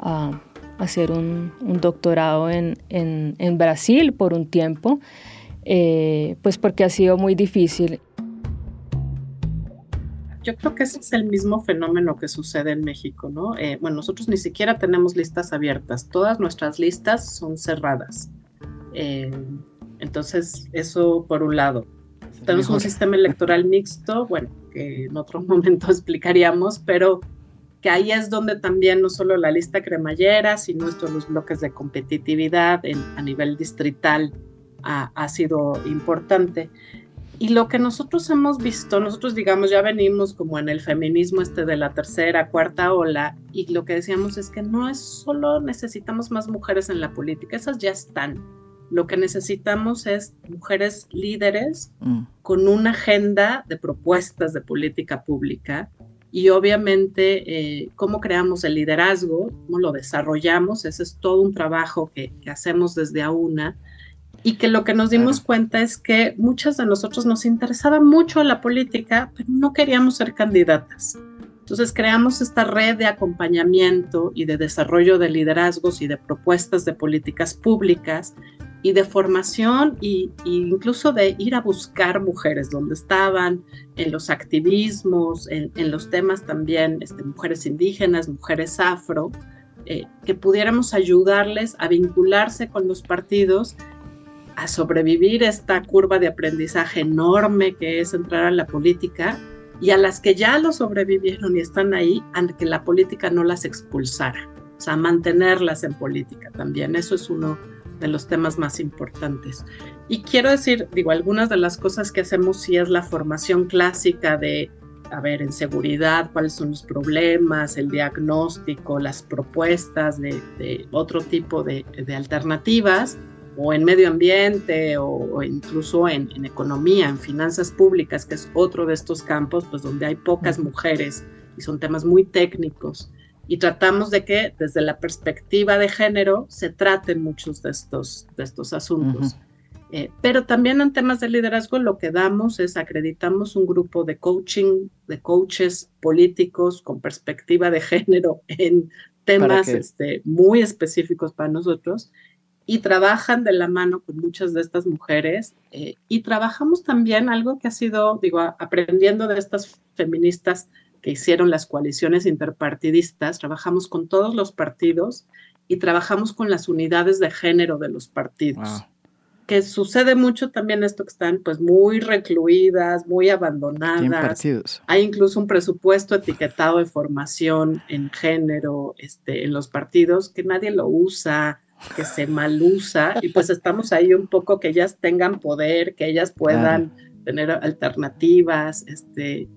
a hacer un, doctorado en, Brasil por un tiempo, eh, pues porque ha sido muy difícil. Yo creo que ese es el mismo fenómeno que sucede en México, ¿no? Eh, bueno, nosotros ni siquiera tenemos listas abiertas, todas nuestras listas son cerradas. Eh, entonces, eso por un lado. Tenemos un sistema electoral mixto, bueno, que en otro momento explicaríamos, pero que ahí es donde también no solo la lista cremallera, sino estos los bloques de competitividad a nivel distrital ha, sido importante. Y lo que nosotros hemos visto, nosotros digamos ya venimos como en el feminismo este de la tercera, cuarta ola, y lo que decíamos es que no es solo necesitamos más mujeres en la política, esas ya están. Lo que necesitamos es mujeres líderes mm. con una agenda de propuestas de política pública y obviamente eh, cómo creamos el liderazgo, cómo lo desarrollamos, ese es todo un trabajo que, hacemos desde AUNA y que lo que nos dimos cuenta es que muchas de nosotros nos interesaba mucho la política, pero no queríamos ser candidatas. Entonces creamos esta red de acompañamiento y de desarrollo de liderazgos y de propuestas de políticas públicas y de formación e incluso de ir a buscar mujeres donde estaban, en los activismos, en, los temas también, este, mujeres indígenas, mujeres afro, eh, que pudiéramos ayudarles a vincularse con los partidos, a sobrevivir esta curva de aprendizaje enorme que es entrar a la política y a las que ya lo sobrevivieron y están ahí, a que la política no las expulsara, o sea, mantenerlas en política también. Eso es uno de los temas más importantes. Y quiero decir, digo, algunas de las cosas que hacemos sí es la formación clásica de, a ver, en seguridad, cuáles son los problemas, el diagnóstico, las propuestas de, otro tipo de, alternativas, o en medio ambiente, o, incluso en, en, economía, en finanzas públicas, que es otro de estos campos, pues donde hay pocas mujeres y son temas muy técnicos y tratamos de que desde la perspectiva de género se traten muchos de estos, de estos asuntos. Eh, pero también en temas de liderazgo lo que damos es acreditamos un grupo de coaching, de coaches políticos con perspectiva de género en temas este, muy específicos para nosotros y trabajan de la mano con muchas de estas mujeres eh, y trabajamos también algo que ha sido, digo, aprendiendo de estas feministas que hicieron las coaliciones interpartidistas, trabajamos con todos los partidos y trabajamos con las unidades de género de los partidos. Que sucede mucho también esto que están pues muy recluidas, muy abandonadas. Hay incluso un presupuesto etiquetado de formación en género este, en los partidos que nadie lo usa, que se mal usa y pues estamos ahí un poco que ellas tengan poder, que ellas puedan tener alternativas, este,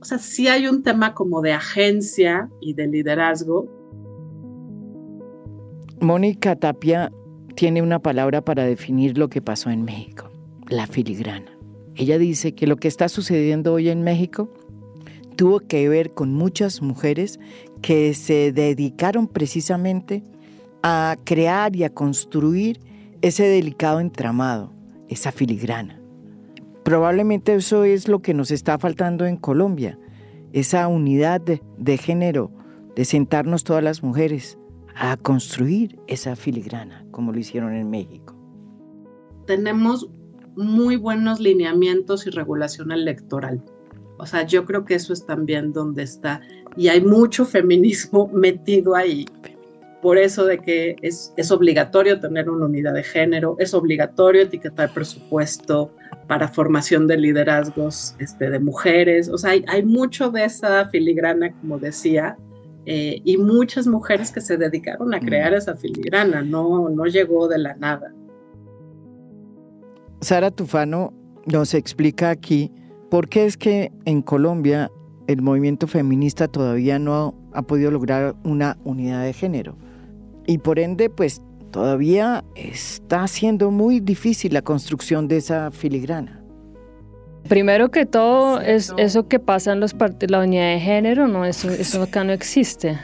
o sea, sí hay un tema como de agencia y de liderazgo. Mónica Tapia tiene una palabra para definir lo que pasó en México, la filigrana. Ella dice que lo que está sucediendo hoy en México tuvo que ver con muchas mujeres que se dedicaron precisamente a crear y a construir ese delicado entramado, esa filigrana. Probablemente eso es lo que nos está faltando en Colombia, esa unidad de, género, de sentarnos todas las mujeres a construir esa filigrana, como lo hicieron en México. Tenemos muy buenos lineamientos y regulación electoral. O sea, yo creo que eso es también donde está. Y hay mucho feminismo metido ahí. Por eso de que es, es obligatorio tener una unidad de género, es obligatorio etiquetar presupuesto para formación de liderazgos este, de mujeres. O sea, hay, hay mucho de esa filigrana, como decía, eh, y muchas mujeres que se dedicaron a crear esa filigrana, no, no llegó de la nada. Sara Tufano nos explica aquí por qué es que en Colombia el movimiento feminista todavía no ha podido lograr una unidad de género. Y por ende, pues todavía está siendo muy difícil la construcción de esa filigrana. Primero que todo, es eso que pasa en los la unidad de género, no eso, eso acá no existe.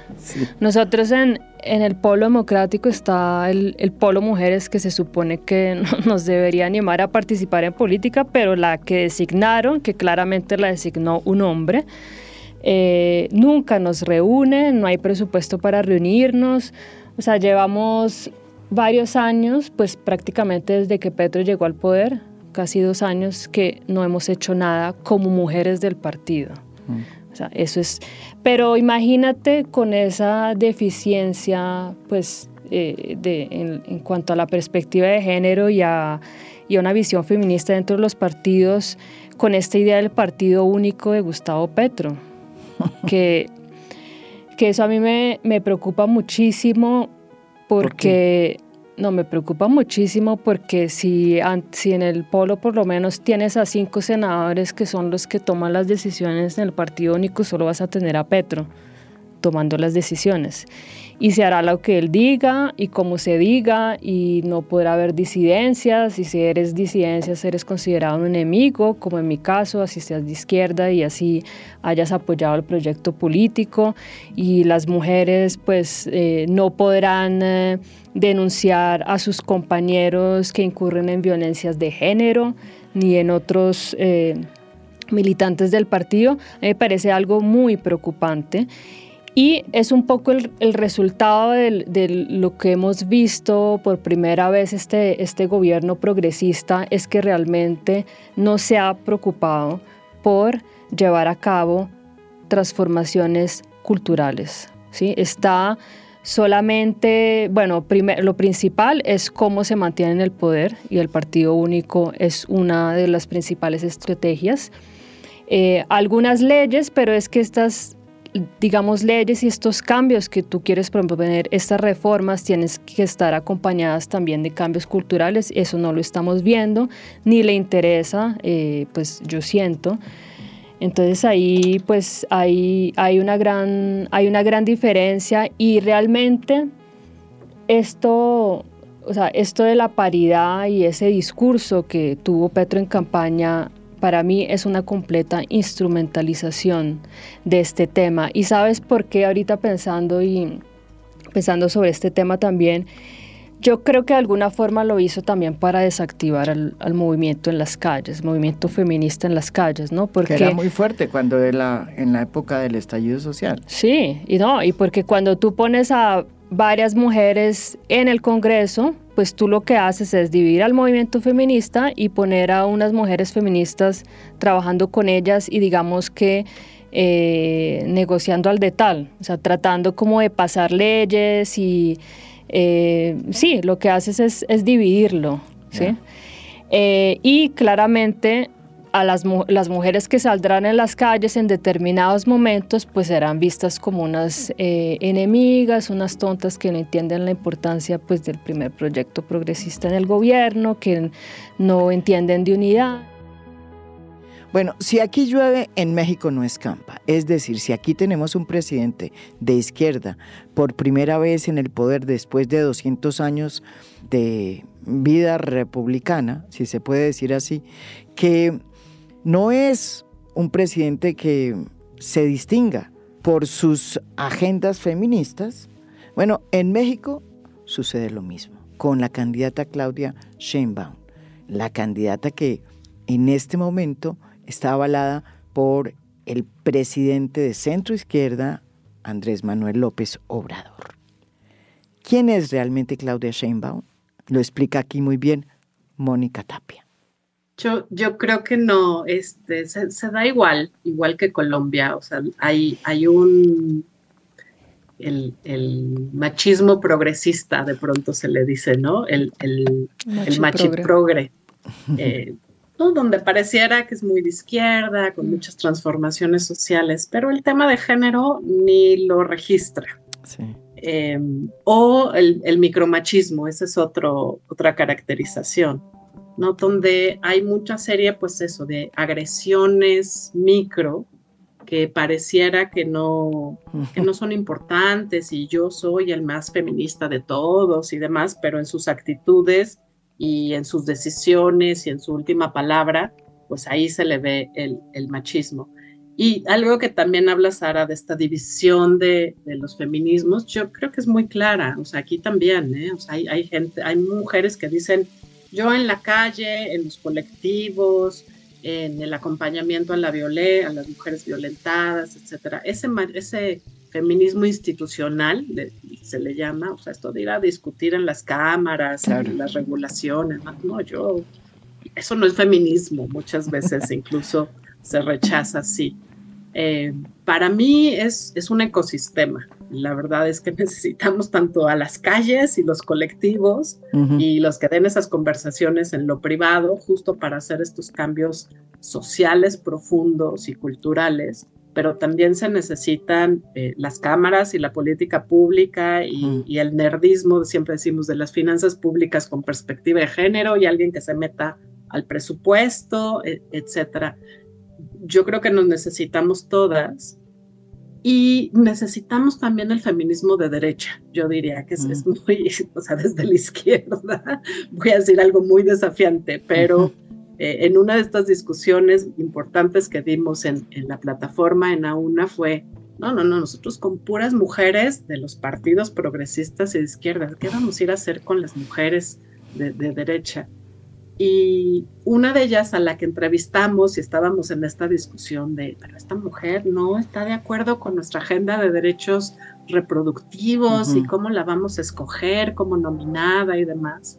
Nosotros en, en, el polo democrático está el, el, polo mujeres que se supone que nos debería animar a participar en política, pero la que designaron, que claramente la designó un hombre, eh, nunca nos reúne, no hay presupuesto para reunirnos. O sea, llevamos varios años, pues prácticamente desde que Petro llegó al poder, casi dos años, que no hemos hecho nada como mujeres del partido. Mm. O sea, eso es. Pero imagínate con esa deficiencia, pues, eh, de, en, cuanto a la perspectiva de género y a, y a una visión feminista dentro de los partidos, con esta idea del partido único de Gustavo Petro, que que eso a mí me, me preocupa muchísimo porque... no, me preocupa muchísimo porque si, si en el polo por lo menos tienes a cinco senadores que son los que toman las decisiones en el partido único, solo vas a tener a Petro tomando las decisiones y se hará lo que él diga y como se diga y no podrá haber disidencias y si eres disidencias eres considerado un enemigo, como en mi caso, así seas de izquierda y así hayas apoyado el proyecto político y las mujeres pues eh, no podrán eh, denunciar a sus compañeros que incurren en violencias de género ni en otros... Eh, militantes del partido, me parece algo muy preocupante y es un poco el, resultado de lo que hemos visto por primera vez este, este gobierno progresista, es que realmente no se ha preocupado por llevar a cabo transformaciones culturales. ¿sí? Está solamente, bueno, lo principal es cómo se mantiene en el poder y el partido único es una de las principales estrategias. Eh, algunas leyes, pero es que estas digamos, leyes y estos cambios que tú quieres proponer, estas reformas, tienes que estar acompañadas también de cambios culturales. Eso no lo estamos viendo, ni le interesa, eh, pues yo siento. Entonces ahí pues hay, hay, una gran, hay una gran diferencia y realmente esto, o sea, esto de la paridad y ese discurso que tuvo Petro en campaña para mí es una completa instrumentalización de este tema. Y sabes por qué ahorita pensando y pensando sobre este tema también, yo creo que de alguna forma lo hizo también para desactivar al, movimiento en las calles, movimiento feminista en las calles, ¿no? Porque era muy fuerte cuando de la, en la época del estallido social. Sí, y no, y porque cuando tú pones a varias mujeres en el Congreso, pues tú lo que haces es dividir al movimiento feminista y poner a unas mujeres feministas trabajando con ellas y digamos que eh, negociando al de tal, o sea, tratando como de pasar leyes y eh, sí, lo que haces es, dividirlo, ¿sí? Eh, y claramente a las, las, mujeres que saldrán en las calles en determinados momentos, pues serán vistas como unas eh, enemigas, unas tontas que no entienden la importancia pues, del primer proyecto progresista en el gobierno, que no entienden de unidad. Bueno, si aquí llueve, en México no escampa. Es decir, si aquí tenemos un presidente de izquierda por primera vez en el poder después de 200 años de vida republicana, si se puede decir así, que no es un presidente que se distinga por sus agendas feministas. Bueno, en México sucede lo mismo con la candidata Claudia Sheinbaum, la candidata que en este momento está avalada por el presidente de centro izquierda, Andrés Manuel López Obrador. ¿Quién es realmente Claudia Sheinbaum? Lo explica aquí muy bien Mónica Tapia. Yo, yo creo que no, este, se, da igual, igual que Colombia, o sea, hay, hay un, el, machismo progresista, de pronto se le dice, ¿no? El, el, machiprogre, eh, donde pareciera que es muy de izquierda, con muchas transformaciones sociales, pero el tema de género ni lo registra. Em, o el, micromachismo, esa es otro, otra caracterización, ¿no? Donde hay mucha serie, pues eso, de agresiones micro que pareciera que no, que no son importantes y yo soy el más feminista de todos y demás, pero en sus actitudes y en sus decisiones y en su última palabra, pues ahí se le ve el, el machismo. Y algo que también habla Sara de esta división de, de, los feminismos, yo creo que es muy clara, o sea, aquí también, ¿eh? o sea, hay, hay, gente, hay mujeres que dicen, yo en la calle, en los colectivos, en el acompañamiento a la violé, a las mujeres violentadas, etcétera. Ese, ese feminismo institucional, se le llama, o sea, esto de ir a discutir en las cámaras, en las regulaciones, no, yo, eso no es feminismo, muchas veces incluso se rechaza así. Eh, para mí es, es un ecosistema. La verdad es que necesitamos tanto a las calles y los colectivos y los que den esas conversaciones en lo privado, justo para hacer estos cambios sociales profundos y culturales, pero también se necesitan eh, las cámaras y la política pública y, y, el nerdismo, siempre decimos, de las finanzas públicas con perspectiva de género y alguien que se meta al presupuesto, e, etcétera yo creo que nos necesitamos todas y necesitamos también el feminismo de derecha, yo diría que es, muy, o sea, desde la izquierda, voy a decir algo muy desafiante, pero eh, en una de estas discusiones importantes que dimos en, en la plataforma en AUNA fue, no, no, no, nosotros con puras mujeres de los partidos progresistas y de izquierda, ¿qué vamos a ir a hacer con las mujeres de, de derecha? Y una de ellas a la que entrevistamos y estábamos en esta discusión de, pero esta mujer no está de acuerdo con nuestra agenda de derechos reproductivos y cómo la vamos a escoger como nominada y demás.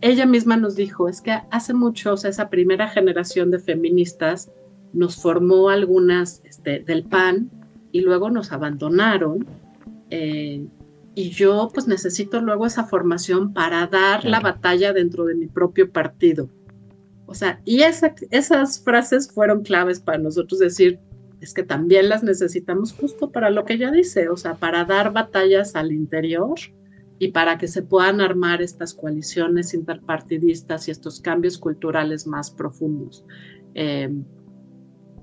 Ella misma nos dijo, es que hace mucho, o sea, esa primera generación de feministas nos formó algunas este, del PAN y luego nos abandonaron. Eh, y yo pues necesito luego esa formación para dar la batalla dentro de mi propio partido. O sea, y esas frases fueron claves para nosotros decir, es que también las necesitamos justo para lo que ella dice, o sea, para dar batallas al interior y para que se puedan armar estas coaliciones interpartidistas y estos cambios culturales más profundos. Em,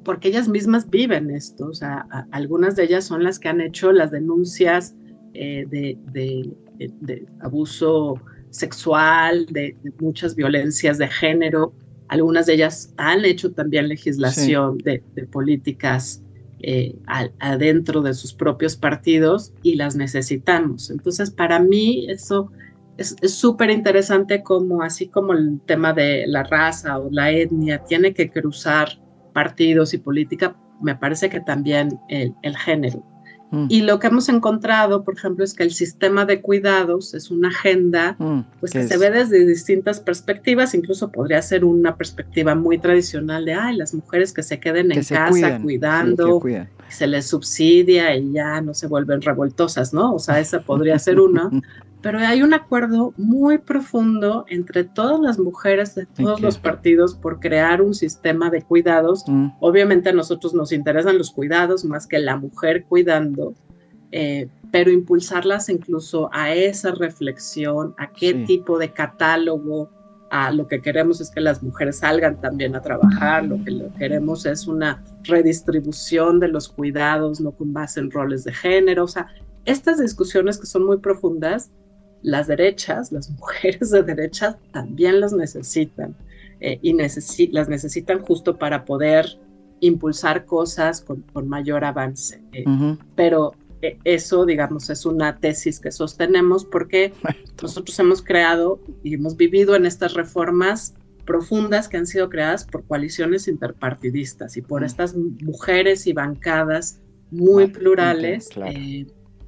porque ellas mismas viven esto, o sea, algunas de ellas son las que han hecho las denuncias eh, de, abuso sexual, de, muchas violencias de género. Algunas de ellas han hecho también legislación de, políticas eh, adentro de sus propios partidos y las necesitamos. Entonces, para mí eso es súper interesante como así como el tema de la raza o la etnia tiene que cruzar partidos y política, me parece que también el género. Mm. Y lo que hemos encontrado, por ejemplo, es que el sistema de cuidados es una agenda mm, pues, que se ve desde distintas perspectivas, incluso podría ser una perspectiva muy tradicional de, ay, las mujeres que se queden en casa cuidando, se les subsidia y ya no se vuelven revoltosas, ¿no? O sea, esa podría ser una. pero hay un acuerdo muy profundo entre todas las mujeres de todos los partidos por crear un sistema de cuidados. Mm. Obviamente a nosotros nos interesan los cuidados más que la mujer cuidando, eh, pero impulsarlas incluso a esa reflexión, a qué tipo de catálogo, a lo que queremos es que las mujeres salgan también a trabajar, lo que queremos es una redistribución de los cuidados, no con base en roles de género, o sea, estas discusiones que son muy profundas las derechas, las mujeres de derecha también las necesitan eh, y las necesitan justo para poder impulsar cosas con, mayor avance. Eh, pero eh, eso, digamos, es una tesis que sostenemos porque nosotros hemos creado y hemos vivido en estas reformas profundas que han sido creadas por coaliciones interpartidistas y por mm. estas mujeres y bancadas muy plurales, eh,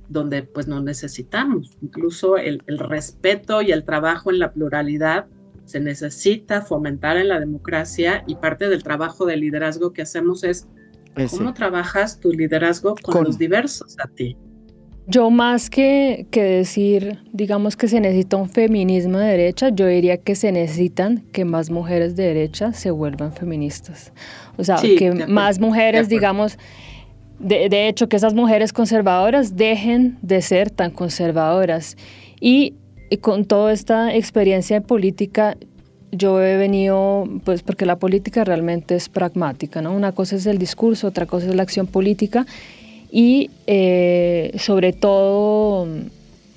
donde pues no necesitamos. Incluso el, respeto y el trabajo en la pluralidad se necesita fomentar en la democracia y parte del trabajo de liderazgo que hacemos es cómo trabajas tu liderazgo con, los diversos a ti. Yo más que, que decir, digamos que se necesita un feminismo de derecha, yo diría que se necesitan que más mujeres de derecha se vuelvan feministas. O sea, que más mujeres, digamos, de, hecho, que esas mujeres conservadoras dejen de ser tan conservadoras. Y, con toda esta experiencia en política, yo he venido, pues porque la política realmente es pragmática, ¿no? Una cosa es el discurso, otra cosa es la acción política. Y eh, sobre todo,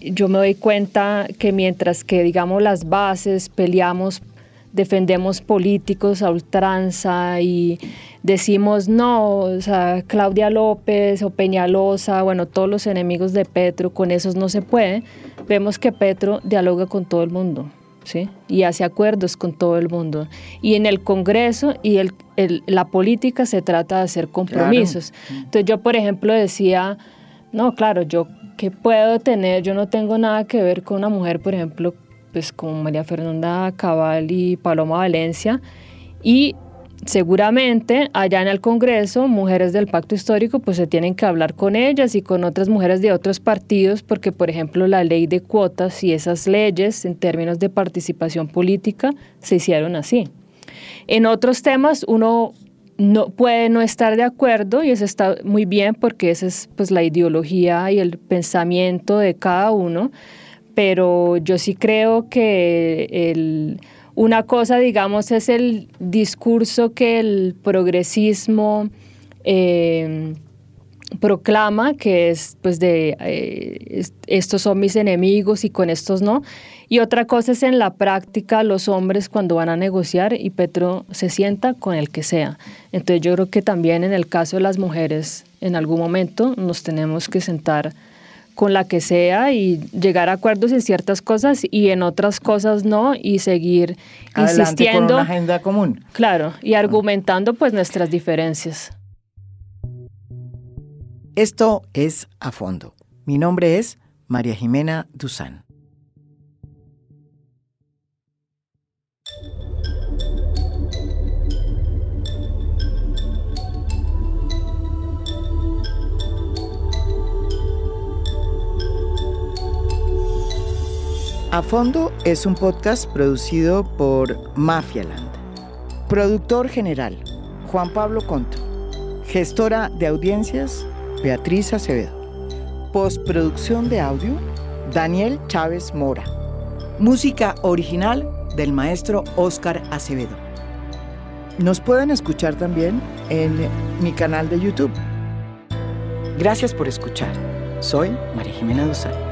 yo me doy cuenta que mientras que, digamos, las bases peleamos defendemos políticos a ultranza y decimos no, o sea, Claudia López o Peñalosa, bueno, todos los enemigos de Petro, con esos no se puede, vemos que Petro dialoga con todo el mundo. ¿Sí? y hace acuerdos con todo el mundo. Y en el Congreso y el, la política se trata de hacer compromisos. Entonces yo, por ejemplo, decía, no, claro, yo qué puedo tener, yo no tengo nada que ver con una mujer, por ejemplo, pues como María Fernanda Cabal y Paloma Valencia, y seguramente allá en el Congreso, mujeres del pacto histórico, pues se tienen que hablar con ellas y con otras mujeres de otros partidos, porque por ejemplo la ley de cuotas y esas leyes en términos de participación política se hicieron así. En otros temas uno no puede no estar de acuerdo y eso está muy bien porque esa es pues la ideología y el pensamiento de cada uno pero yo sí creo que una cosa, digamos, es el discurso que el progresismo eh, proclama, que es pues de eh, estos son mis enemigos y con estos no. Y otra cosa es en la práctica los hombres cuando van a negociar y Petro se sienta con el que sea. Entonces yo creo que también en el caso de las mujeres, en algún momento nos tenemos que sentar con la que sea y llegar a acuerdos en ciertas cosas y en otras cosas no y seguir insistiendo. Con una agenda común. Claro, y argumentando pues nuestras diferencias. Esto es A Fondo. Mi nombre es María Jimena Duzán. A Fondo es un podcast producido por Mafialand. Productor general, Juan Pablo Conto. Gestora de audiencias, Beatriz Acevedo. Postproducción de audio, Daniel Chávez Mora. Música original del maestro Oscar Acevedo. Nos pueden escuchar también en mi canal de YouTube. Gracias por escuchar. Soy María Jimena Dosal.